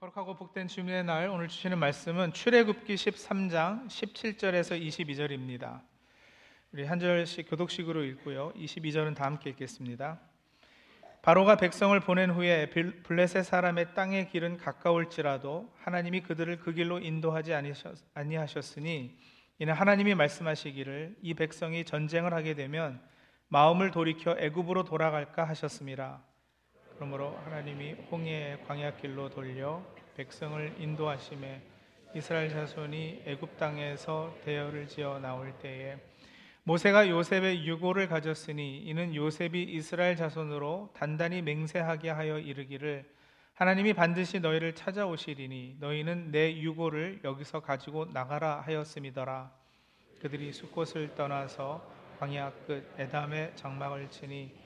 거룩하고 복된 주님의 날 오늘 주시는 말씀은 출애굽기 13장 17절에서 22절입니다. 우리 한 절씩 교독식으로 읽고요. 22절은 다 함께 읽겠습니다. 바로가 백성을 보낸 후에 블레셋 사람의 땅의 길은 가까울지라도 하나님이 그들을 그 길로 인도하지 아니하셨으니 이는 하나님이 말씀하시기를 이 백성이 전쟁을 하게 되면 마음을 돌이켜 애굽으로 돌아갈까 하셨습니다. 그러므로 하나님이 홍해의 광야길로 돌려 백성을 인도하심에 이스라엘 자손이 애굽 땅에서 대열을 지어 나올 때에 모세가 요셉의 유고를 가졌으니 이는 요셉이 이스라엘 자손으로 단단히 맹세하게 하여 이르기를 하나님이 반드시 너희를 찾아오시리니 너희는 내 유고를 여기서 가지고 나가라 하였음이더라. 그들이 숲곳을 떠나서 광야 끝 에담의 장막을 치니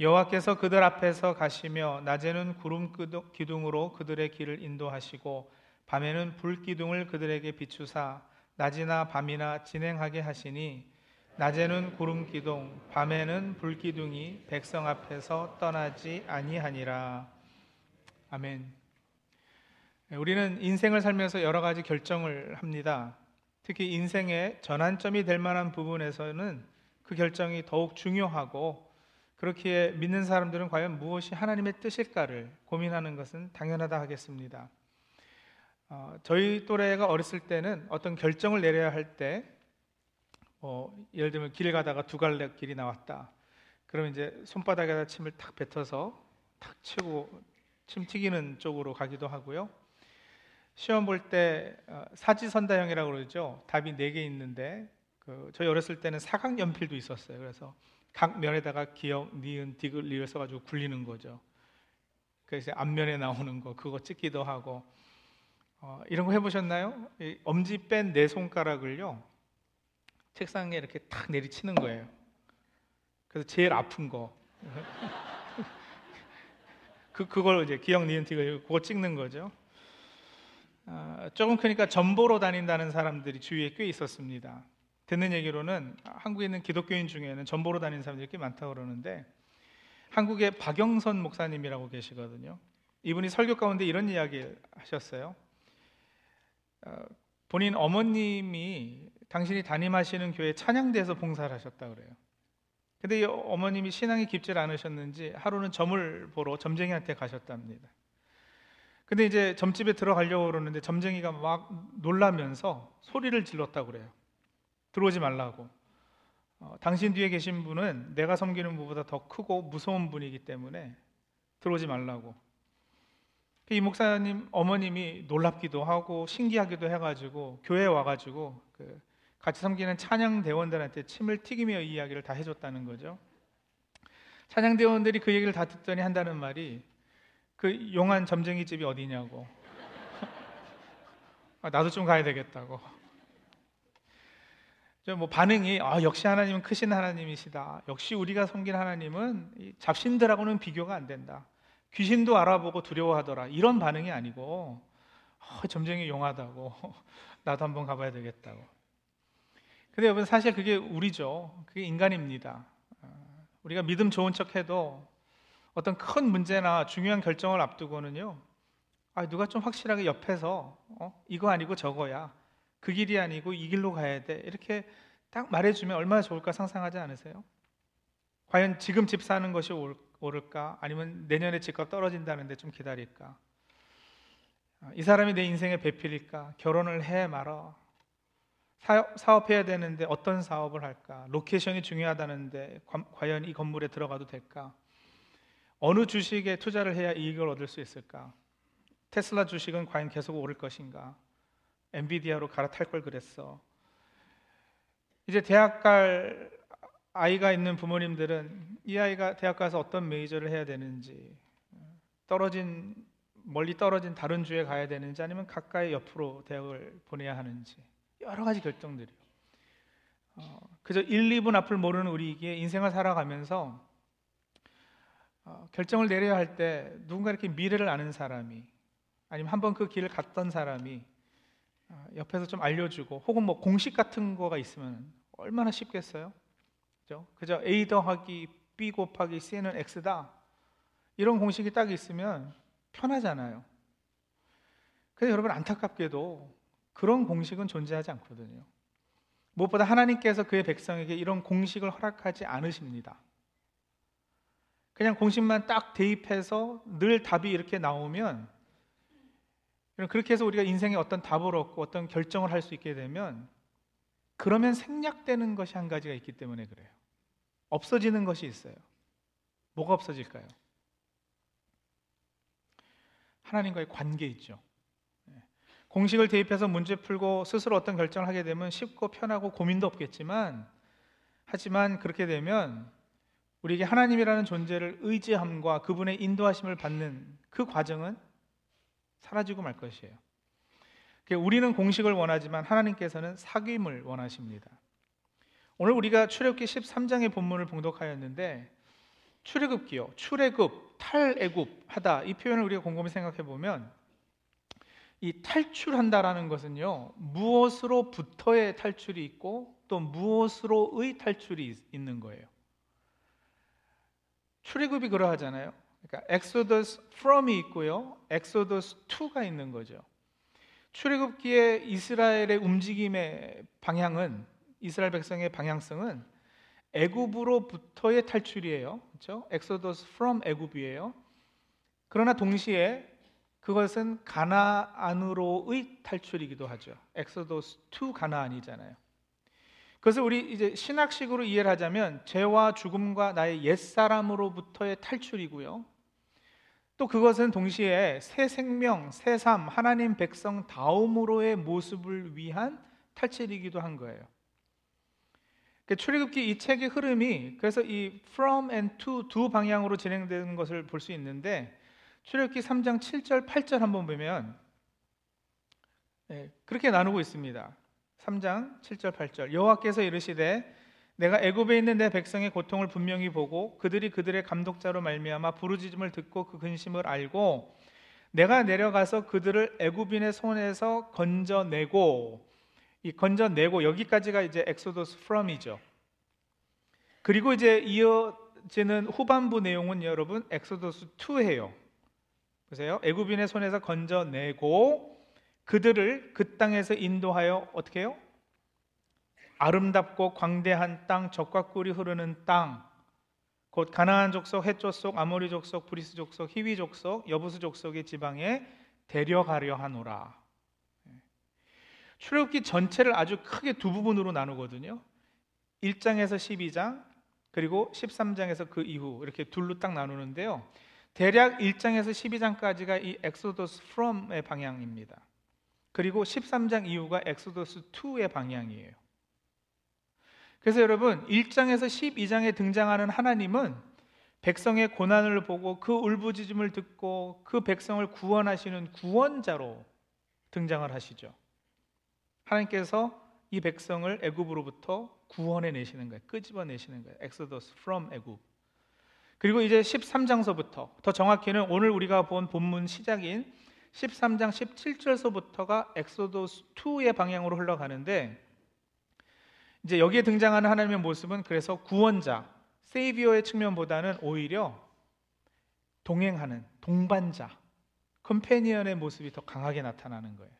여호와께서 그들 앞에서 가시며 낮에는 구름 기둥으로 그들의 길을 인도하시고 밤에는 불 기둥을 그들에게 비추사 낮이나 밤이나 진행하게 하시니 낮에는 구름 기둥 밤에는 불 기둥이 백성 앞에서 떠나지 아니하니라 아멘. 우리는 인생을 살면서 여러 가지 결정을 합니다. 특히 인생의 전환점이 될 만한 부분에서는 그 결정이 더욱 중요하고 그렇게 믿는 사람들은 과연 무엇이 하나님의 뜻일까를 고민하는 것은 당연하다 하겠습니다. 어, 저희 또래가 어렸을 때는 어떤 결정을 내려야 할 때, 어, 예를 들면 길 가다가 두 갈래 길이 나왔다. 그러면 이제 손바닥에다 침을 탁 뱉어서 탁 치고 침 튀기는 쪽으로 가기도 하고요. 시험 볼때 어, 사지선다형이라고 그러죠. 답이 네 개 있는데 그 저희 어렸을 때는 사각 연필도 있었어요. 그래서 각 면에다가 기역, 니은, 디귿, 리을 써가지고 굴리는 거죠. 그래서 앞면에 나오는 거 그거 찍기도 하고 어, 이런 거 해보셨나요? 엄지 뺀 네 손가락을요 책상에 이렇게 탁 내리치는 거예요. 그래서 제일 아픈 거. 그 그걸 이제 기억 니은 디귿 그거 찍는 거죠. 어, 조금 크니까 전보로 다닌다는 사람들이 주위에 꽤 있었습니다. 듣는 얘기로는 한국에 있는 기독교인 중에는 전보로 다니는 사람들이 꽤 많다고 그러는데 한국에 박영선 목사님이라고 계시거든요. 이분이 설교 가운데 이런 이야기 하셨어요. 어, 본인 어머님이 당신이 담임하시는 교회 찬양대에서 봉사를 하셨다 그래요. 근데 이 어머님이 신앙이 깊지 않으셨는지 하루는 점을 보러 점쟁이한테 가셨답니다. 근데 이제 점집에 들어가려고 그러는데 점쟁이가 막 놀라면서 소리를 질렀다고 그래요. 들어오지 말라고. 어, 당신 뒤에 계신 분은 내가 섬기는 분보다 더 크고 무서운 분이기 때문에 들어오지 말라고. 이 목사님 어머님이 놀랍기도 하고 신기하기도 해가지고 교회에 와가지고 그 같이 섬기는 찬양 대원들한테 침을 튀기며 이야기를 다 해줬다는 거죠. 찬양 대원들이 그 얘기를 다 듣더니 한다는 말이 그 용한 점쟁이 집이 어디냐고. 아, 나도 좀 가야 되겠다고. 뭐 반응이 아, 역시 하나님은 크신 하나님이시다. 역시 우리가 섬긴 하나님은 잡신들하고는 비교가 안 된다. 귀신도 알아보고 두려워하더라. 이런 반응이 아니고 어, 점쟁이 용하다고 나도 한번 가봐야 되겠다고. 근데 여러분 사실 그게 우리죠. 그게 인간입니다. 어, 우리가 믿음 좋은 척해도 어떤 큰 문제나 중요한 결정을 앞두고는요. 아, 누가 좀 확실하게 옆에서 어? 이거 아니고 저거야. 그 길이 아니고 이 길로 가야 돼. 이렇게 딱 말해주면 얼마나 좋을까 상상하지 않으세요? 과연 지금 집 사는 것이 옳을까? 아니면 내년에 집값 떨어진다는데 좀 기다릴까? 이 사람이 내 인생의 배필일까? 결혼을 해 말아. 사업, 해야 되는데 어떤 사업을 할까? 로케이션이 중요하다는데 과연 이 건물에 들어가도 될까? 어느 주식에 투자를 해야 이익을 얻을 수 있을까? 테슬라 주식은 과연 계속 오를 것인가? 엔비디아로 갈아탈 걸 그랬어. 이제 대학 갈 아이가 있는 부모님들은 이 아이가 대학 가서 어떤 major를 해야 되는지 떨어진 멀리 떨어진 다른 주에 가야 되는지 아니면 가까이 옆으로 대학을 보내야 하는지 여러 가지 결정들이 어, 그저 1, 2분 앞을 모르는 우리에게 인생을 살아가면서 어, 결정을 내려야 할 때 누군가 이렇게 미래를 아는 사람이 아니면 한번 그 길을 갔던 사람이 아, 옆에서 좀 알려주고 혹은 뭐 공식 같은 거가 있으면 얼마나 쉽겠어요? 그죠? 그저 A 더하기 B 곱하기 C는 X다. 이런 공식이 딱 있으면 편하잖아요. 근데 여러분 안타깝게도 그런 공식은 존재하지 않거든요. 무엇보다 하나님께서 그의 백성에게 이런 공식을 허락하지 않으십니다. 그냥 공식만 딱 대입해서 늘 답이 이렇게 나오면 그렇게 해서 우리가 인생에 어떤 답을 얻고 어떤 결정을 할 수 있게 되면 그러면 생략되는 것이 한 가지가 있기 때문에 그래요. 없어지는 것이 있어요. 뭐가 없어질까요? 하나님과의 관계 있죠. 네. 공식을 대입해서 문제 풀고 스스로 어떤 결정을 하게 되면 쉽고 편하고 고민도 없겠지만 하지만 그렇게 되면 우리에게 하나님이라는 존재를 의지함과 그분의 인도하심을 받는 그 과정은 사라지고 말 것이에요. 우리는 공식을 원하지만 하나님께서는 사귐을 원하십니다. 오늘 우리가 출애굽기 13장의 본문을 봉독하였는데 출애굽기요, 출애굽, 탈애굽 하다 이 표현을 우리가 곰곰이 생각해 보면 이 탈출한다라는 것은요 무엇으로부터의 탈출이 있고 또 무엇으로의 탈출이 있는 거예요. 출애굽이 그러하잖아요. 그러니까 Exodus from이 있고요. Exodus to가 있는 거죠. 출애굽기의 이스라엘의 움직임의 방향은 이스라엘 백성의 방향성은 애굽으로부터의 탈출이에요. 그렇죠? Exodus from 애굽이에요. 그러나 동시에 그것은 가나안으로의 탈출이기도 하죠. Exodus to 가나안이잖아요. 그래서 우리 이제 신학식으로 이해를 하자면 죄와 죽음과 나의 옛사람으로부터의 탈출이고요. 또 그것은 동시에 새 생명, 새 삶, 하나님 백성 다음으로의 모습을 위한 탈출이기도 한 거예요. 그 출애굽기 이 책의 흐름이 그래서 이 from and to 두 방향으로 진행되는 것을 볼 수 있는데 출애굽기 3장 7절 8절 한번 보면 네, 그렇게 나누고 있습니다. 3장 7절 8절 여호와께서 이르시되 내가 애굽에 있는 내 백성의 고통을 분명히 보고 그들이 그들의 감독자로 말미암아 부르짖음을 듣고 그 근심을 알고 내가 내려가서 그들을 애굽인의 손에서 건져내고 이 건져내고 여기까지가 이제 Exodus from이죠. 그리고 이제 이어지는 후반부 내용은 여러분 엑소더스 2예요. 보세요. 애굽인의 손에서 건져내고 그들을 그 땅에서 인도하여 어떻게 해요? 아름답고 광대한 땅, 젖과 꿀이 흐르는 땅, 곧 가나안 족속, 헷 족속, 아모리 족속, 브리스 족속, 히위 족속, 여부스 족속의 지방에 데려가려 하노라. 출애굽기 전체를 아주 크게 두 부분으로 나누거든요. 1장에서 12장 그리고 13장에서 그 이후 이렇게 둘로 딱 나누는데요. 대략 1장에서 12장까지가 이 Exodus from의 방향입니다. 그리고 13장 이후가 엑소더스 2의 방향이에요. 그래서 여러분 1장에서 12장에 등장하는 하나님은 백성의 고난을 보고 그 울부짖음을 듣고 그 백성을 구원하시는 구원자로 등장을 하시죠. 하나님께서 이 백성을 애굽으로부터 구원해 내시는 거예요. 끄집어 내시는 거예요. Exodus from 애굽. 그리고 이제 13장서부터 더 정확히는 오늘 우리가 본 본문 시작인 13장 17절서부터가 엑소더스 2의 방향으로 흘러가는데 이제 여기에 등장하는 하나님의 모습은 그래서 구원자, 세이비어의 측면보다는 오히려 동행하는 동반자, 컴패니언의 모습이 더 강하게 나타나는 거예요.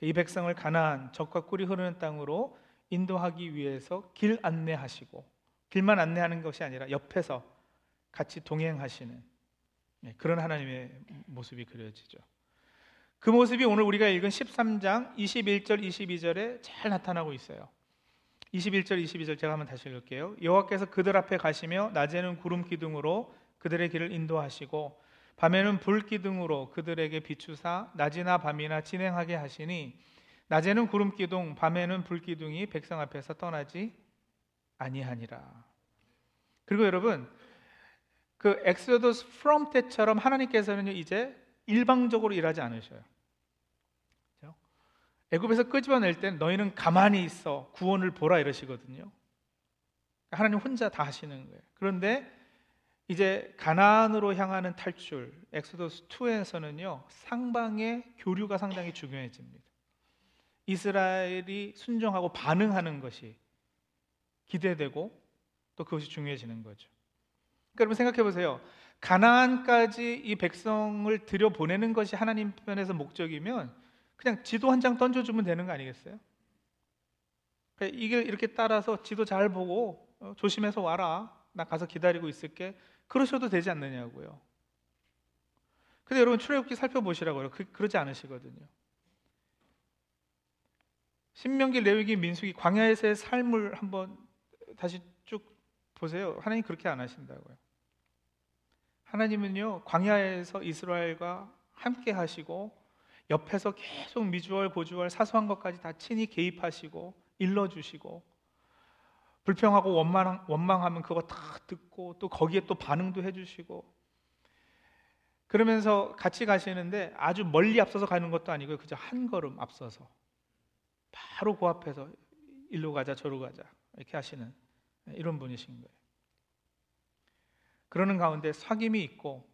이 백성을 가나안 적과 꿀이 흐르는 땅으로 인도하기 위해서 길 안내하시고 길만 안내하는 것이 아니라 옆에서 같이 동행하시는 네, 그런 하나님의 모습이 그려지죠. 그 모습이 오늘 우리가 읽은 13장 21절 22절에 잘 나타나고 있어요. 21절 22절 제가 한번 다시 읽을게요. 여호와께서 그들 앞에 가시며 낮에는 구름 기둥으로 그들의 길을 인도하시고 밤에는 불 기둥으로 그들에게 비추사 낮이나 밤이나 진행하게 하시니 낮에는 구름 기둥 밤에는 불 기둥이 백성 앞에서 떠나지 아니하니라. 그리고 여러분 그 Exodus from 때처럼 하나님께서는 이제 일방적으로 일하지 않으셔요. 애굽에서 끄집어낼 때 너희는 가만히 있어 구원을 보라 이러시거든요. 하나님 혼자 다 하시는 거예요. 그런데 이제 가나안으로 향하는 탈출 Exodus to에서는요 쌍방의 교류가 상당히 중요해집니다. 이스라엘이 순종하고 반응하는 것이 기대되고 또 그것이 중요해지는 거죠. 그러니까 여러분 생각해 보세요. 가나안까지 이 백성을 들여 보내는 것이 하나님 편에서 목적이면 그냥 지도 한 장 던져주면 되는 거 아니겠어요? 이게 이렇게 따라서 지도 잘 보고 어, 조심해서 와라. 나 가서 기다리고 있을게. 그러셔도 되지 않느냐고요. 근데 여러분 출애굽기 살펴보시라고요. 그, 그러지 않으시거든요. 신명기, 레위기, 민수기, 광야에서의 삶을 한번 다시 쭉 보세요. 하나님 그렇게 안 하신다고요. 하나님은요 광야에서 이스라엘과 함께 하시고 옆에서 계속 미주얼 고주얼 사소한 것까지 다 친히 개입하시고 일러주시고 불평하고 원망, 원망하면 그거 다 듣고 또 거기에 또 반응도 해주시고 그러면서 같이 가시는데 아주 멀리 앞서서 가는 것도 아니고요 그저 한 걸음 앞서서 바로 그 앞에서 일로 가자 저로 가자 이렇게 하시는 이런 분이신 거예요. 그러는 가운데 사귐이 있고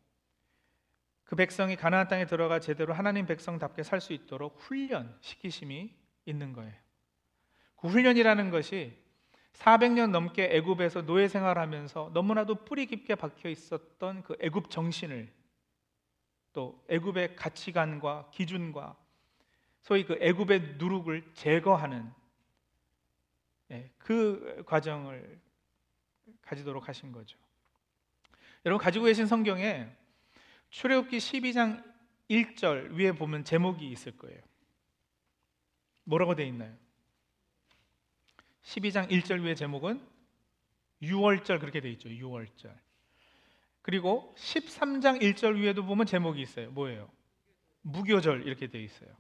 그 백성이 가나안 땅에 들어가 제대로 하나님 백성답게 살 수 있도록 훈련 시키심이 있는 거예요. 그 훈련이라는 것이 400년 넘게 애굽에서 노예 생활하면서 너무나도 뿌리 깊게 박혀 있었던 그 애굽 정신을 또 애굽의 가치관과 기준과 소위 그 애굽의 누룩을 제거하는 예, 그 과정을 가지도록 하신 거죠. 여러분 가지고 계신 성경에 출애굽기 12장 1절 위에 보면 제목이 있을 거예요. 뭐라고 되어 있나요? 12장 1절 위에 제목은 6월절 그렇게 되어 있죠. 6월절. 그리고 13장 1절 위에도 보면 제목이 있어요. 뭐예요? 무교절 이렇게 되어 있어요.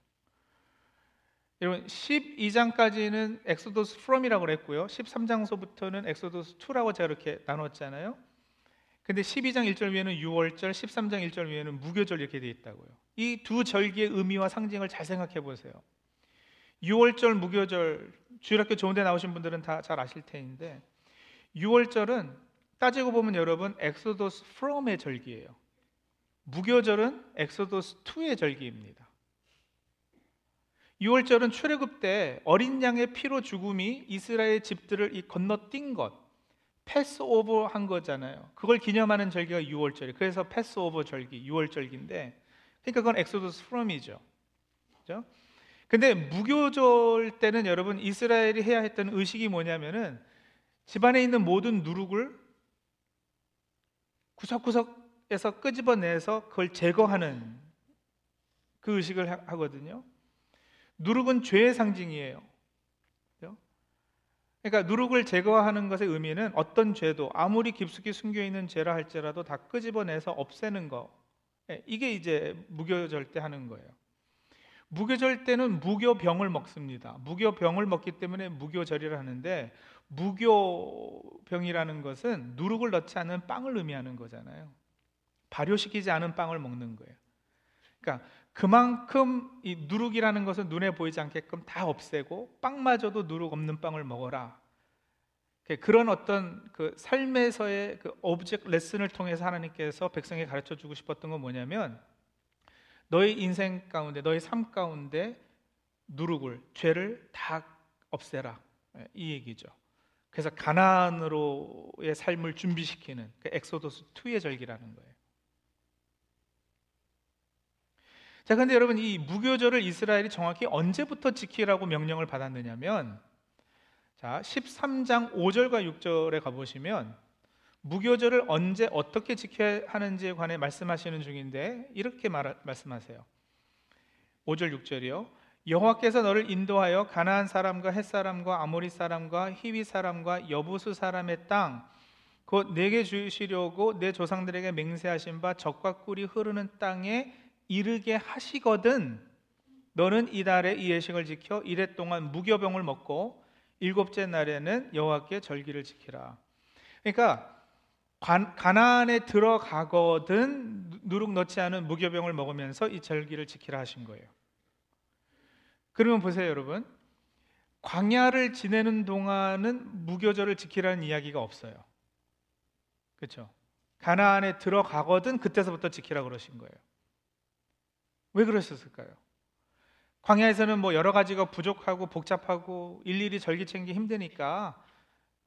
여러분 12장까지는 Exodus From이라고 그랬고요. 13장서부터는 Exodus To라고 제가 이렇게 나눴잖아요. 근데 12장 1절 위에는 유월절, 13장 1절 위에는 무교절 이렇게 되어 있다고요. 이 두 절기의 의미와 상징을 잘 생각해 보세요. 유월절, 무교절, 주일학교 좋은 데 나오신 분들은 다 잘 아실 텐데 유월절은 따지고 보면 여러분 Exodus From의 절기예요. 무교절은 엑소더스 2의 절기입니다. 유월절은 출애굽 때 어린 양의 피로 죽음이 이스라엘 집들을 건너뛴 것, Passover 한 거잖아요. 그걸 기념하는 절기가 유월절이. 그래서 Passover 절기, 유월절기인데, 그러니까 그건 Exodus From이죠. 그죠? 근데 무교절 때는 여러분 이스라엘이 해야 했던 의식이 뭐냐면은 집안에 있는 모든 누룩을 구석구석에서 끄집어내서 그걸 제거하는 그 의식을 하거든요. 누룩은 죄의 상징이에요. 그러니까 누룩을 제거하는 것의 의미는 어떤 죄도 아무리 깊숙이 숨겨 있는 죄라 할지라도 다 끄집어내서 없애는 거. 예, 이게 이제 무교절 때 하는 거예요. 무교절 때는 무교병을 먹습니다. 무교병을 먹기 때문에 무교절이라 하는데 무교병이라는 것은 누룩을 넣지 않은 빵을 의미하는 거잖아요. 발효시키지 않은 빵을 먹는 거예요. 그러니까 그만큼 이 누룩이라는 것은 눈에 보이지 않게끔 다 없애고 빵마저도 누룩 없는 빵을 먹어라. 그런 어떤 그 삶에서의 그 object lesson을 통해서 하나님께서 백성에 가르쳐 주고 싶었던 건 뭐냐면 너의 인생 가운데 너의 삶 가운데 누룩을 죄를 다 없애라 예, 이 얘기죠. 그래서 가나안으로의 삶을 준비시키는 그 엑소더스 2의 절기라는 거예요. 자, 근데 여러분 이 무교절을 이스라엘이 정확히 언제부터 지키라고 명령을 받았느냐면 자, 13장 5절과 6절에 가 보시면 무교절을 언제 어떻게 지켜야 하는지에 관해 말씀하시는 중인데 이렇게 말, 말씀하세요. 5절 6절이요. 여호와께서 너를 인도하여 가나안 사람과 햇 사람과 아모리 사람과 히위 사람과 여부수 사람의 땅 곧 내게 주시려고 내 조상들에게 맹세하신 바 적과 꿀이 흐르는 땅에 이르게 하시거든 너는 이달에 이 예식을 지켜 이래 동안 무교병을 먹고 일곱째 날에는 여호와께 절기를 지키라. 그러니까 가나안에 들어가거든 누룩 넣지 않은 무교병을 먹으면서 이 절기를 지키라 하신 거예요. 그러면 보세요, 여러분. 광야를 지내는 동안은 무교절을 지키라는 이야기가 없어요. 그렇죠? 가나안에 들어가거든 그때서부터 지키라 그러신 거예요. 왜 그러셨을까요? 광야에서는 뭐 여러 가지가 부족하고 복잡하고 일일이 절기 챙기 힘드니까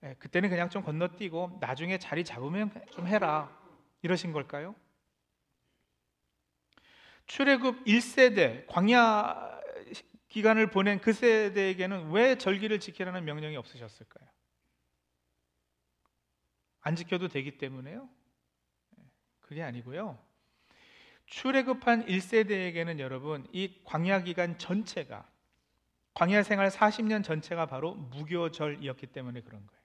예, 그때는 그냥 좀 건너뛰고 나중에 자리 잡으면 좀 해라. 이러신 걸까요? 출애굽 1세대 광야 기간을 보낸 그 세대에게는 왜 절기를 지키라는 명령이 없으셨을까요? 안 지켜도 되기 때문에요? 그게 아니고요. 출애굽한 1세대에게는 여러분 이 광야 기간 전체가 광야 생활 40년 전체가 바로 무교절이었기 때문에 그런 거예요.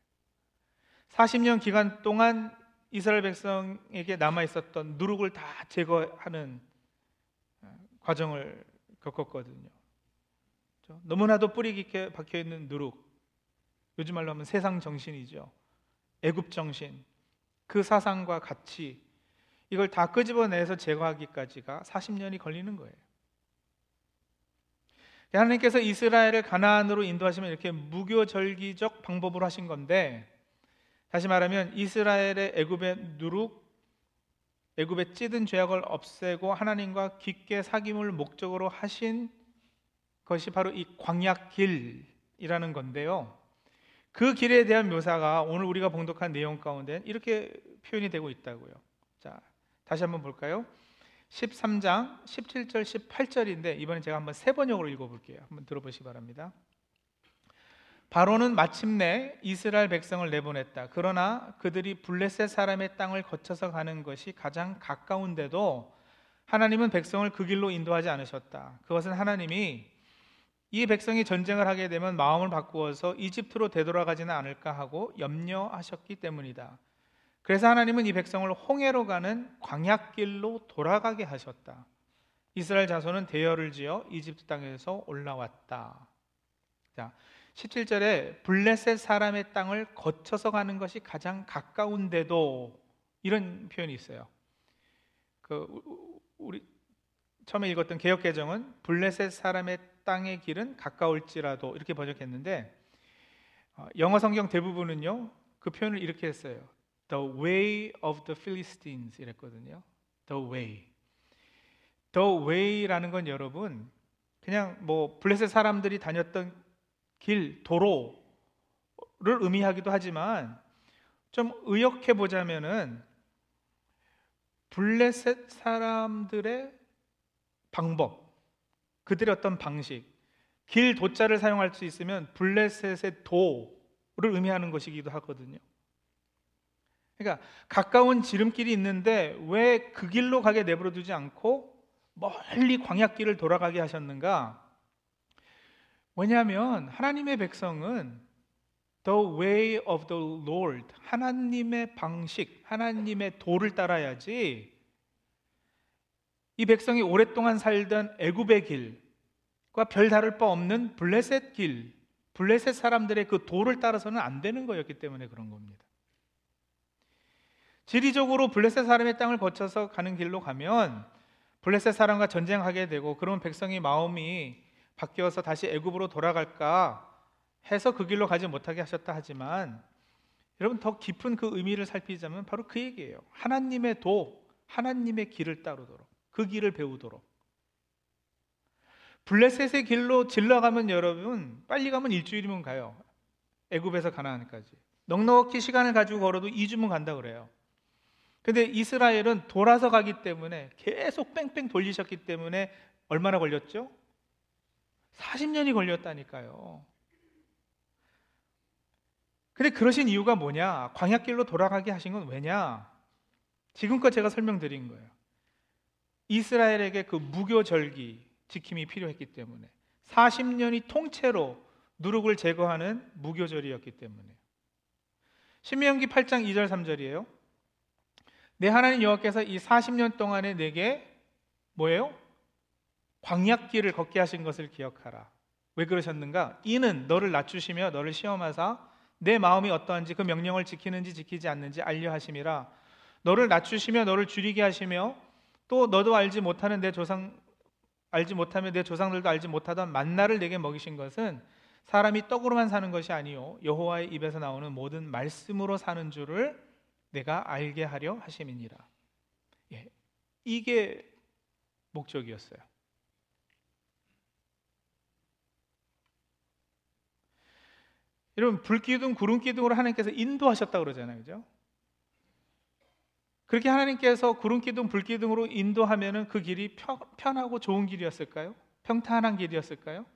40년 기간 동안 이스라엘 백성에게 남아 있었던 누룩을 다 제거하는 어, 과정을 겪었거든요. 너무나도 뿌리 깊게 박혀 있는 누룩. 요즘 말로 하면 세상 정신이죠. 애굽 정신. 그 사상과 같이 이걸 다 끄집어내서 제거하기까지가 40년이 걸리는 거예요. 하나님께서 이스라엘을 가나안으로 인도하시면 이렇게 무교절기적 방법으로 하신 건데 다시 말하면 이스라엘의 애굽의 누룩 애굽의 찌든 죄악을 없애고 하나님과 깊게 사귐을 목적으로 하신 것이 바로 이 광약길이라는 건데요. 그 길에 대한 묘사가 오늘 우리가 봉독한 내용 가운데 이렇게 표현이 되고 있다고요. 자, 다시 한번 볼까요? 13장 17절 18절인데 이번엔 제가 한번 세 번역으로 읽어 볼게요. 한번 들어보시기 바랍니다. 바로는 마침내 이스라엘 백성을 내보냈다. 그러나 그들이 블레셋 사람의 땅을 거쳐서 가는 것이 가장 가까운데도 하나님은 백성을 그 길로 인도하지 않으셨다. 그것은 하나님이 이 백성이 전쟁을 하게 되면 마음을 바꾸어서 이집트로 되돌아가지는 않을까 하고 염려하셨기 때문이다. 그래서 하나님은 이 백성을 홍해로 가는 광약길로 돌아가게 하셨다. 이스라엘 자손은 대열을 지어 이집트 땅에서 올라왔다. 자, 17절에 블레셋 사람의 땅을 거쳐서 가는 것이 가장 가까운데도 이런 표현이 있어요. 그 우리 처음에 읽었던 개혁 개정은 블레셋 사람의 땅의 길은 가까울지라도 이렇게 번역했는데 어, 영어 성경 대부분은요 그 표현을 이렇게 했어요. The way of the Philistines 이랬거든요. The way. The way라는 건 여러분 그냥 뭐 블레셋 사람들이 다녔던 길, 도로를 의미하기도 하지만 좀 의역해 보자면은 블레셋 사람들의 방법, 그들의 어떤 방식, 길 도자를 사용할 수 있으면 블레셋의 도를 의미하는 것이기도 하거든요. 그러니까 가까운 지름길이 있는데 왜 그 길로 가게 내버려 두지 않고 멀리 광약길을 돌아가게 하셨는가? 왜냐하면 하나님의 백성은 the way of the Lord 하나님의 방식, 하나님의 도를 따라야지 이 백성이 오랫동안 살던 애굽의 길과 별 다를 바 없는 블레셋 길, 블레셋 사람들의 그 도를 따라서는 안 되는 거였기 때문에 그런 겁니다. 지리적으로 블레셋 사람의 땅을 거쳐서 가는 길로 가면 블레셋 사람과 전쟁하게 되고 그런 백성의 마음이 바뀌어서 다시 애굽으로 돌아갈까 해서 그 길로 가지 못하게 하셨다 하지만 여러분 더 깊은 그 의미를 살피자면 바로 그 얘기예요. 하나님의 도, 하나님의 길을 따르도록 그 길을 배우도록 블레셋의 길로 질러가면 여러분 빨리 가면 일주일이면 가요. 애굽에서 가나안까지. 넉넉히 시간을 가지고 걸어도 2주면 간다 그래요. 근데 이스라엘은 돌아서 가기 때문에 계속 뺑뺑 돌리셨기 때문에 얼마나 걸렸죠? 40년이 걸렸다니까요. 근데 그러신 이유가 뭐냐? 광약길로 돌아가게 하신 건 왜냐? 지금껏 제가 설명드린 거예요. 이스라엘에게 그 무교절기 지킴이 필요했기 때문에 40년이 통째로 누룩을 제거하는 무교절이었기 때문에 신명기 8장 2절 3절이에요. 내 하나님 여호와께서 이 40년 동안에 내게 뭐예요? 광약길을 걷게 하신 것을 기억하라. 왜 그러셨는가? 이는 너를 낮추시며 너를 시험하사 내 마음이 어떠한지 그 명령을 지키는지 지키지 않는지 알려 하심이라. 너를 낮추시며 너를 줄이게 하시며 또 너도 알지 못하는 내 조상 알지 못하며 내 조상들도 알지 못하던 만나를 내게 먹이신 것은 사람이 떡으로만 사는 것이 아니요 여호와의 입에서 나오는 모든 말씀으로 사는 줄을 내가 알게 하려 하심이니라. 예, 이게 목적이었어요. 여러분 불기둥 구름기둥으로 하나님께서 인도하셨다 그러잖아요. 그죠? 그렇게 하나님께서 구름 기둥, 불 기둥으로 인도하면은 그 길이 편, 하고 좋은 길이었을까요? 평탄한 길이었을까요?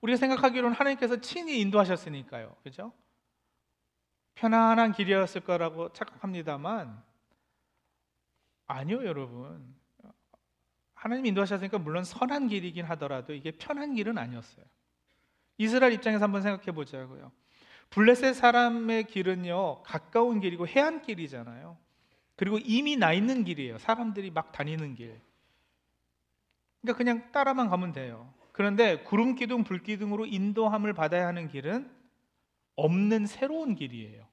우리가 생각하기로는 하나님께서 친히 인도하셨으니까요. 그죠? 편안한 길이었을 거라고 착각합니다만 아니요, 여러분. 하나님 인도하셨으니까 물론 선한 길이긴 하더라도 이게 편한 길은 아니었어요. 이스라엘 입장에서 한번 생각해 보자고요. 블레셋 사람의 길은요, 가까운 길이고 해안길이잖아요. 그리고 이미 나 있는 길이에요. 사람들이 막 다니는 길. 그러니까 그냥 따라만 가면 돼요. 그런데 구름 기둥, 불 기둥으로 인도함을 받아야 하는 길은 없는 새로운 길이에요.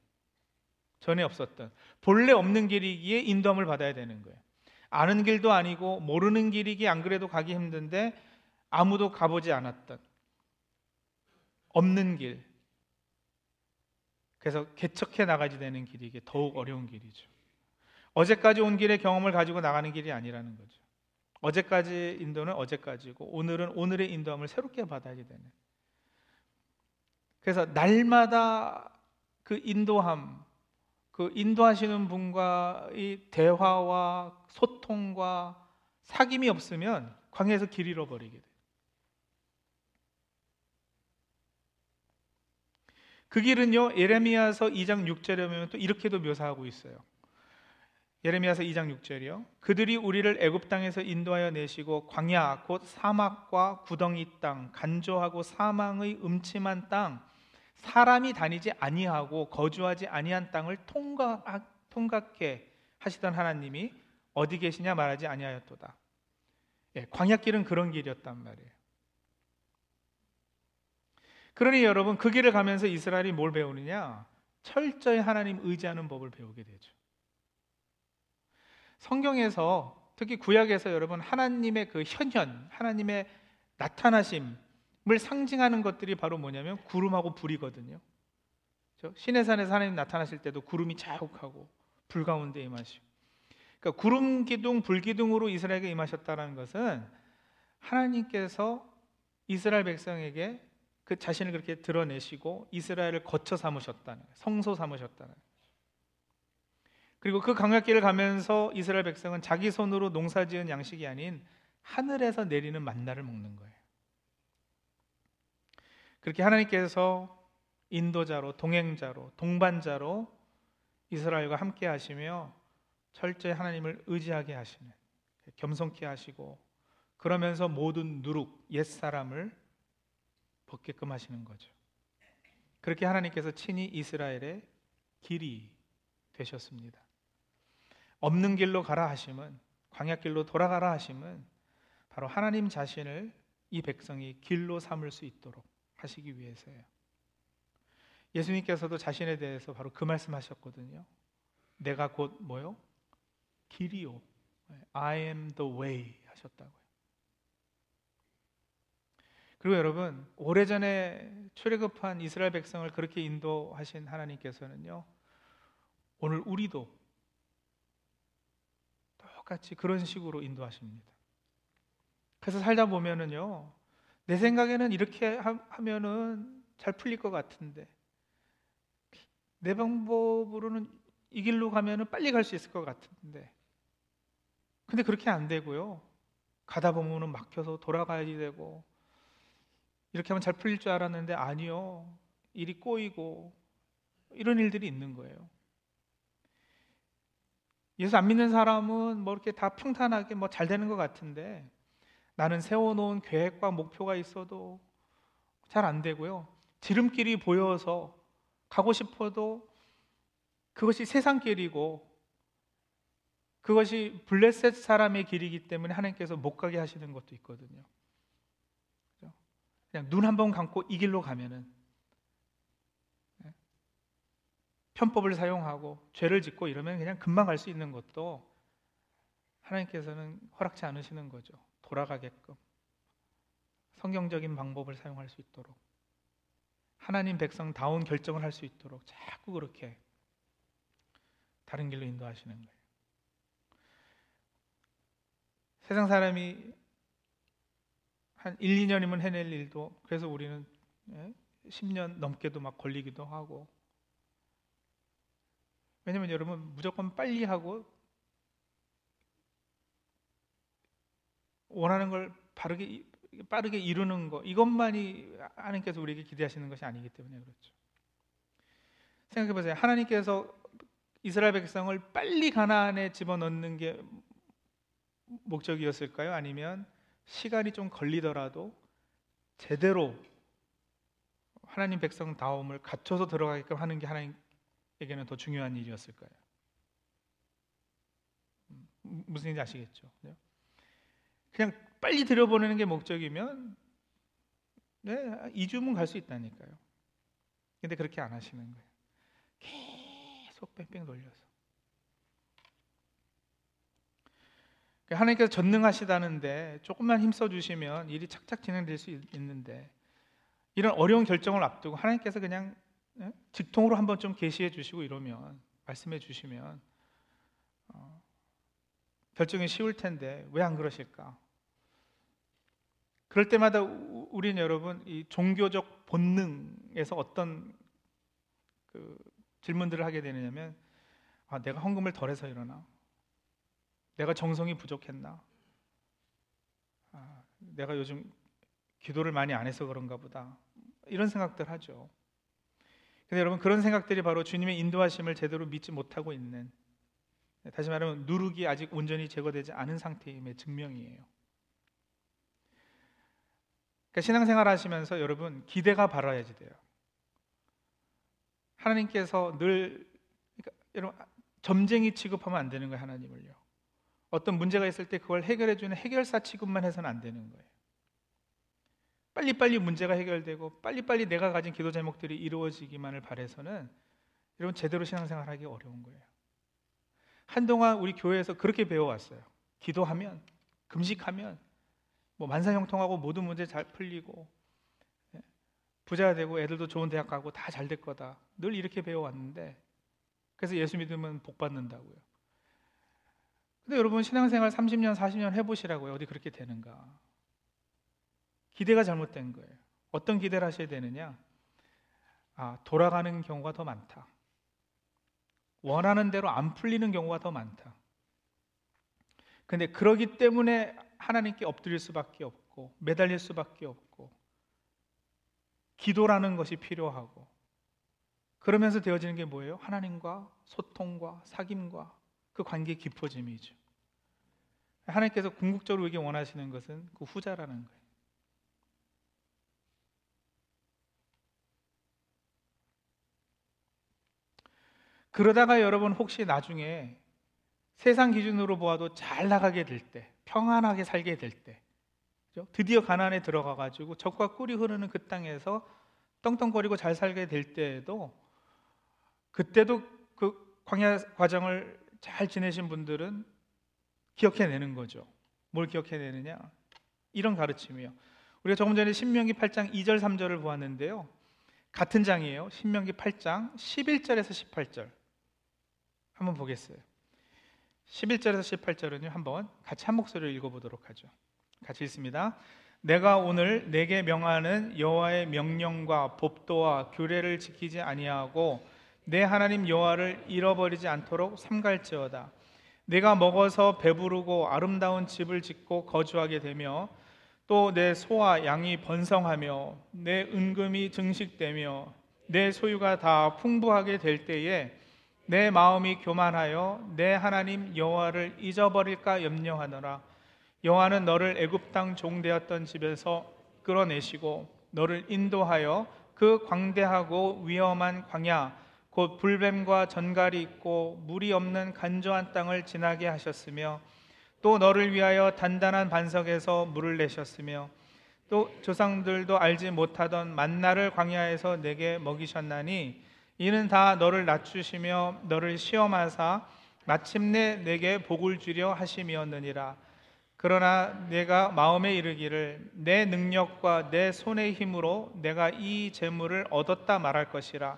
전에 없었던 본래 없는 길이기에 인도함을 받아야 되는 거예요. 아는 길도 아니고 모르는 길이기 안 그래도 가기 힘든데 아무도 가보지 않았던 없는 길. 그래서 개척해 나가지 되는 길이 게 더욱 어려운 길이죠. 어제까지 온 길의 경험을 가지고 나가는 길이 아니라는 거죠. 어제까지 인도는 어제까지고 오늘은 오늘의 인도함을 새롭게 받아야 되는. 그래서 날마다 그 인도함, 그 인도하시는 분과의 대화와 소통과 사귐이 없으면 광야에서 길 잃어버리게 돼요. 그 길은요 예레미야서 2장 6절에 보면 또 이렇게도 묘사하고 있어요. 예레미야서 2장 6절이요. 그들이 우리를 애굽 땅에서 인도하여 내시고 광야 곧 사막과 구덩이 땅 간조하고 사망의 음침한 땅 사람이 다니지 아니하고 거주하지 아니한 땅을 통과 통각해 하시던 하나님이 어디 계시냐 말하지 아니하였도다. 예, 광야길은 그런 길이었단 말이에요. 그러니 여러분 그 길을 가면서 이스라엘이 뭘 배우느냐? 철저히 하나님 의지하는 법을 배우게 되죠. 성경에서 특히 구약에서 여러분 하나님의 그 현현, 하나님의 나타나심, 을 상징하는 것들이 바로 뭐냐면 구름하고 불이거든요. 시내산에서 하나님 나타나실 때도 구름이 자욱하고 불 가운데 임하시고. 그러니까 구름 기둥, 불 기둥으로 이스라엘에게 임하셨다는 것은 하나님께서 이스라엘 백성에게 그 자신을 그렇게 드러내시고 이스라엘을 거쳐 삼으셨다는 성소 삼으셨다는 그리고 그 강약길을 가면서 이스라엘 백성은 자기 손으로 농사지은 양식이 아닌 하늘에서 내리는 만나를 먹는 거예요. 그렇게 하나님께서 인도자로, 동행자로, 동반자로 이스라엘과 함께 하시며 철저히 하나님을 의지하게 하시는, 겸손케 하시고, 그러면서 모든 누룩, 옛 사람을 벗게끔 하시는 거죠. 그렇게 하나님께서 친히 이스라엘의 길이 되셨습니다. 없는 길로 가라 하심은, 광야길로 돌아가라 하심은, 바로 하나님 자신을 이 백성이 길로 삼을 수 있도록 하시기 위해서예요. 예수님께서도 자신에 대해서 바로 그 말씀하셨거든요. 내가 곧 뭐요? 길이요. I am the way 하셨다고요. 그리고 여러분, 오래전에 출애굽한 이스라엘 백성을 그렇게 인도하신 하나님께서는요. 오늘 우리도 똑같이 그런 식으로 인도하십니다. 그래서 살다 보면은요. 내 생각에는 이렇게 하면은 잘 풀릴 것 같은데 내 방법으로는 이 길로 가면은 빨리 갈 수 있을 것 같은데 근데 그렇게 안 되고요 가다 보면은 막혀서 돌아가야지 되고 이렇게 하면 잘 풀릴 줄 알았는데 아니요 일이 꼬이고 이런 일들이 있는 거예요 예수 안 믿는 사람은 뭐 이렇게 다 평탄하게 뭐 잘 되는 것 같은데 나는 세워놓은 계획과 목표가 있어도 잘 안 되고요. 지름길이 보여서 가고 싶어도 그것이 세상 길이고 그것이 블레셋 사람의 길이기 때문에 하나님께서 못 가게 하시는 것도 있거든요. 그냥 눈 한 번 감고 이 길로 가면은 네. 편법을 사용하고 죄를 짓고 이러면 그냥 금방 갈 수 있는 것도 하나님께서는 허락치 않으시는 거죠. 돌아가게끔 성경적인 방법을 사용할 수 있도록 하나님 백성다운 결정을 할 수 있도록 자꾸 그렇게 다른 길로 인도하시는 거예요. 세상 사람이 한 1, 2년이면 해낼 일도 그래서 우리는 10년 예, 넘게도 막 걸리기도 하고 왜냐면 여러분 무조건 빨리 하고 원하는 걸 바르게 빠르게 이루는 거 이것만이 하나님께서 우리에게 기대하시는 것이 아니기 때문에 그렇죠. 생각해 보세요. 하나님께서 이스라엘 백성을 빨리 가나안에 집어넣는 게 목적이었을까요? 아니면 시간이 좀 걸리더라도 제대로 하나님 백성 다움을 갖춰서 들어가게끔 하는 게 하나님 에게는 더 중요한 일이었을까요? 음, 무슨 일인지 아시겠죠? 그냥 빨리 들여보내는 게 목적이면 네, 2주면 갈 수 있다니까요. 근데 그렇게 안 하시는 거예요. 계속 뺑뺑 돌려서. 그러니까 하나님께서 전능하시다는데 조금만 힘써 주시면 일이 착착 진행될 수 있는데 이런 어려운 결정을 앞두고 하나님께서 그냥 네, 직통으로 한번 좀 계시해 주시고 이러면 말씀해 주시면 어, 결정이 쉬울 텐데 왜 안 그러실까? 그럴 때마다 우리는 여러분 이 종교적 본능에서 어떤 그 질문들을 하게 되느냐면 아, 내가 헌금을 덜해서 이러나? 내가 정성이 부족했나? 아, 내가 요즘 기도를 많이 안 해서 그런가 보다. 이런 생각들 하죠. 근데 여러분 그런 생각들이 바로 주님의 인도하심을 제대로 믿지 못하고 있는 다시 말하면 누룩이 아직 온전히 제거되지 않은 상태임의 증명이에요. 그러니까 신앙생활 하시면서 여러분 기대가 바라야지 돼요. 하나님께서 늘 그러니까 여러분 점쟁이 취급하면 안 되는 거예요 하나님을요. 어떤 문제가 있을 때 그걸 해결해 주는 해결사 취급만 해서는 안 되는 거예요. 빨리빨리 문제가 해결되고 빨리빨리 내가 가진 기도 제목들이 이루어지기만을 바래서는 여러분 제대로 신앙생활 하기 어려운 거예요. 한동안 우리 교회에서 그렇게 배워왔어요. 기도하면 금식하면 뭐 만사형통하고 모든 문제 잘 풀리고 예, 부자가 되고 애들도 좋은 대학 가고 다 잘 될 거다. 늘 이렇게 배워왔는데 그래서 예수 믿으면 복 받는다고요. 근데 여러분 신앙생활 30년, 40년 해보시라고요. 어디 그렇게 되는가? 기대가 잘못된 거예요. 어떤 기대를 하셔야 되느냐? 아, 돌아가는 경우가 더 많다. 원하는 대로 안 풀리는 경우가 더 많다. 근데 그러기 때문에 하나님께 엎드릴 수밖에 없고 매달릴 수밖에 없고 기도라는 것이 필요하고 그러면서 되어지는 게 뭐예요? 하나님과 소통과 사귐과 그 관계의 깊어짐이죠. 하나님께서 궁극적으로 우리에게 원하시는 것은 그 후자라는 거예요. 그러다가 여러분 혹시 나중에 세상 기준으로 보아도 잘 나가게 될 때, 평안하게 살게 될 때, 드디어 가난에 들어가 가지고 적과 꿀이 흐르는 그 땅에서 떵떵거리고 잘 살게 될 때에도 그때도 그 광야 과정을 잘 지내신 분들은 기억해내는 거죠. 뭘 기억해내느냐? 이런 가르침이요. 우리가 조금 전에 신명기 8장 2절 3절을 보았는데요. 같은 장이에요. 신명기 8장 11절에서 18절. 한번 보겠어요. 11절에서 18절은요. 한번 같이 한 목소리로 읽어 보도록 하죠. 같이 읽습니다. 내가 오늘 내게 명하는 여호와의 명령과 법도와 규례를 지키지 아니하고 내 하나님 여호와를 잃어버리지 않도록 삼갈지어다. 내가 먹어서 배부르고 아름다운 집을 짓고 거주하게 되며 또 내 소와 양이 번성하며 내 은금이 증식되며 내 소유가 다 풍부하게 될 때에 내 마음이 교만하여 내 하나님 여호와를 잊어버릴까 염려하노라. 여호와는 너를 애굽 땅 종되었던 집에서 끌어내시고 너를 인도하여 그 광대하고 위험한 광야 곧 불뱀과 전갈이 있고 물이 없는 간조한 땅을 지나게 하셨으며 또 너를 위하여 단단한 반석에서 물을 내셨으며 또 조상들도 알지 못하던 만나를 광야에서 내게 먹이셨나니 이는 다 너를 낮추시며 너를 시험하사 마침내 내게 복을 주려 하심이었느니라. 그러나 내가 마음에 이르기를 내 능력과 내 손의 힘으로 내가 이 재물을 얻었다 말할 것이라.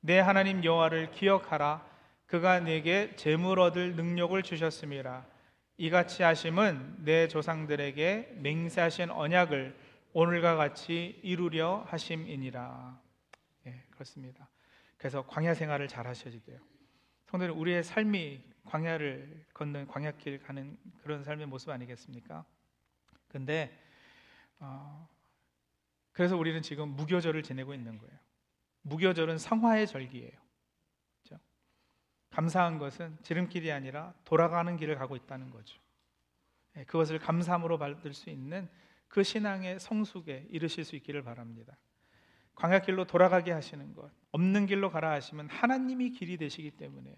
내 하나님 여호와를 기억하라. 그가 내게 재물 얻을 능력을 주셨음이라. 이같이 하심은 내 조상들에게 맹세하신 언약을 오늘과 같이 이루려 하심이니라. 예, 그렇습니다. 그래서 광야 생활을 잘 하셔야 돼요. 성도는 우리의 삶이 광야를 걷는 광야길 가는 그런 삶의 모습 아니겠습니까? 근데 어, 그래서 우리는 지금 무교절을 지내고 있는 거예요. 무교절은 성화의 절기예요. 그렇죠? 감사한 것은 지름길이 아니라 돌아가는 길을 가고 있다는 거죠. 예, 그것을 감사함으로 받을 수 있는 그 신앙의 성숙에 이르실 수 있기를 바랍니다. 광야길로 돌아가게 하시는 것, 없는 길로 가라 하시면 하나님이 길이 되시기 때문에요.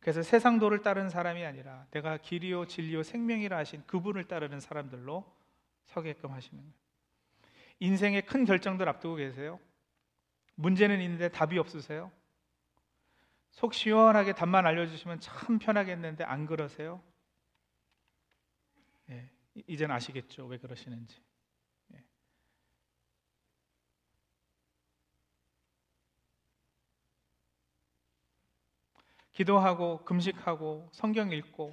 그래서 세상 도를 따르는 사람이 아니라 내가 길이요 진리요 생명이라 하신 그분을 따르는 사람들로 서게끔 하시는 거예요. 인생의 큰 결정들 앞두고 계세요. 문제는 있는데 답이 없으세요? 속 시원하게 답만 알려주시면 참 편하겠는데 안 그러세요? 예, 이제는 아시겠죠 왜 그러시는지. 기도하고 금식하고 성경 읽고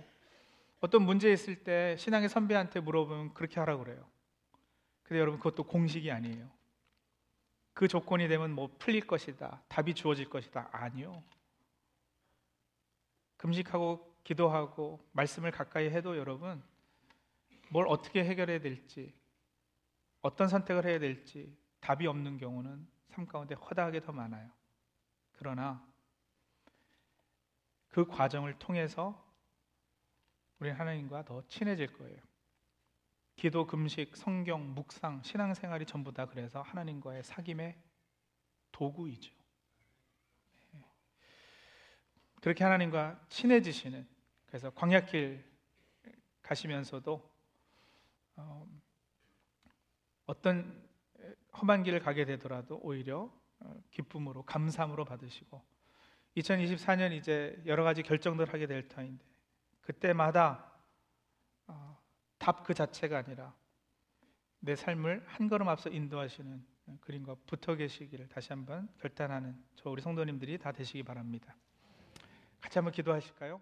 어떤 문제 있을 때 신앙의 선배한테 물어보면 그렇게 하라 그래요. 근데 여러분 그것도 공식이 아니에요. 그 조건이 되면 뭐 풀릴 것이다. 답이 주어질 것이다. 아니요. 금식하고 기도하고 말씀을 가까이 해도 여러분 뭘 어떻게 해결해야 될지 어떤 선택을 해야 될지 답이 없는 경우는 삶 가운데 허다하게 더 많아요. 그러나 그 과정을 통해서 우리 하나님과 더 친해질 거예요. 기도, 금식, 성경, 묵상, 신앙생활이 전부 다 그래서 하나님과의 사귐의 도구이죠. 예. 그렇게 하나님과 친해지시는 그래서 광야길 가시면서도 어, 어떤 험한 길을 가게 되더라도 오히려 어, 기쁨으로 감사함으로 받으시고 2024년 이제 여러 가지 결정들 하게 될 터인데 그때마다 어, 답그 자체가 아니라 내 삶을 한 걸음 앞서 인도하시는 그림과 붙어 계시기를 다시 한번 결단하는 저 우리 성도님들이 다 되시기 바랍니다. 같이 한번 기도하실까요?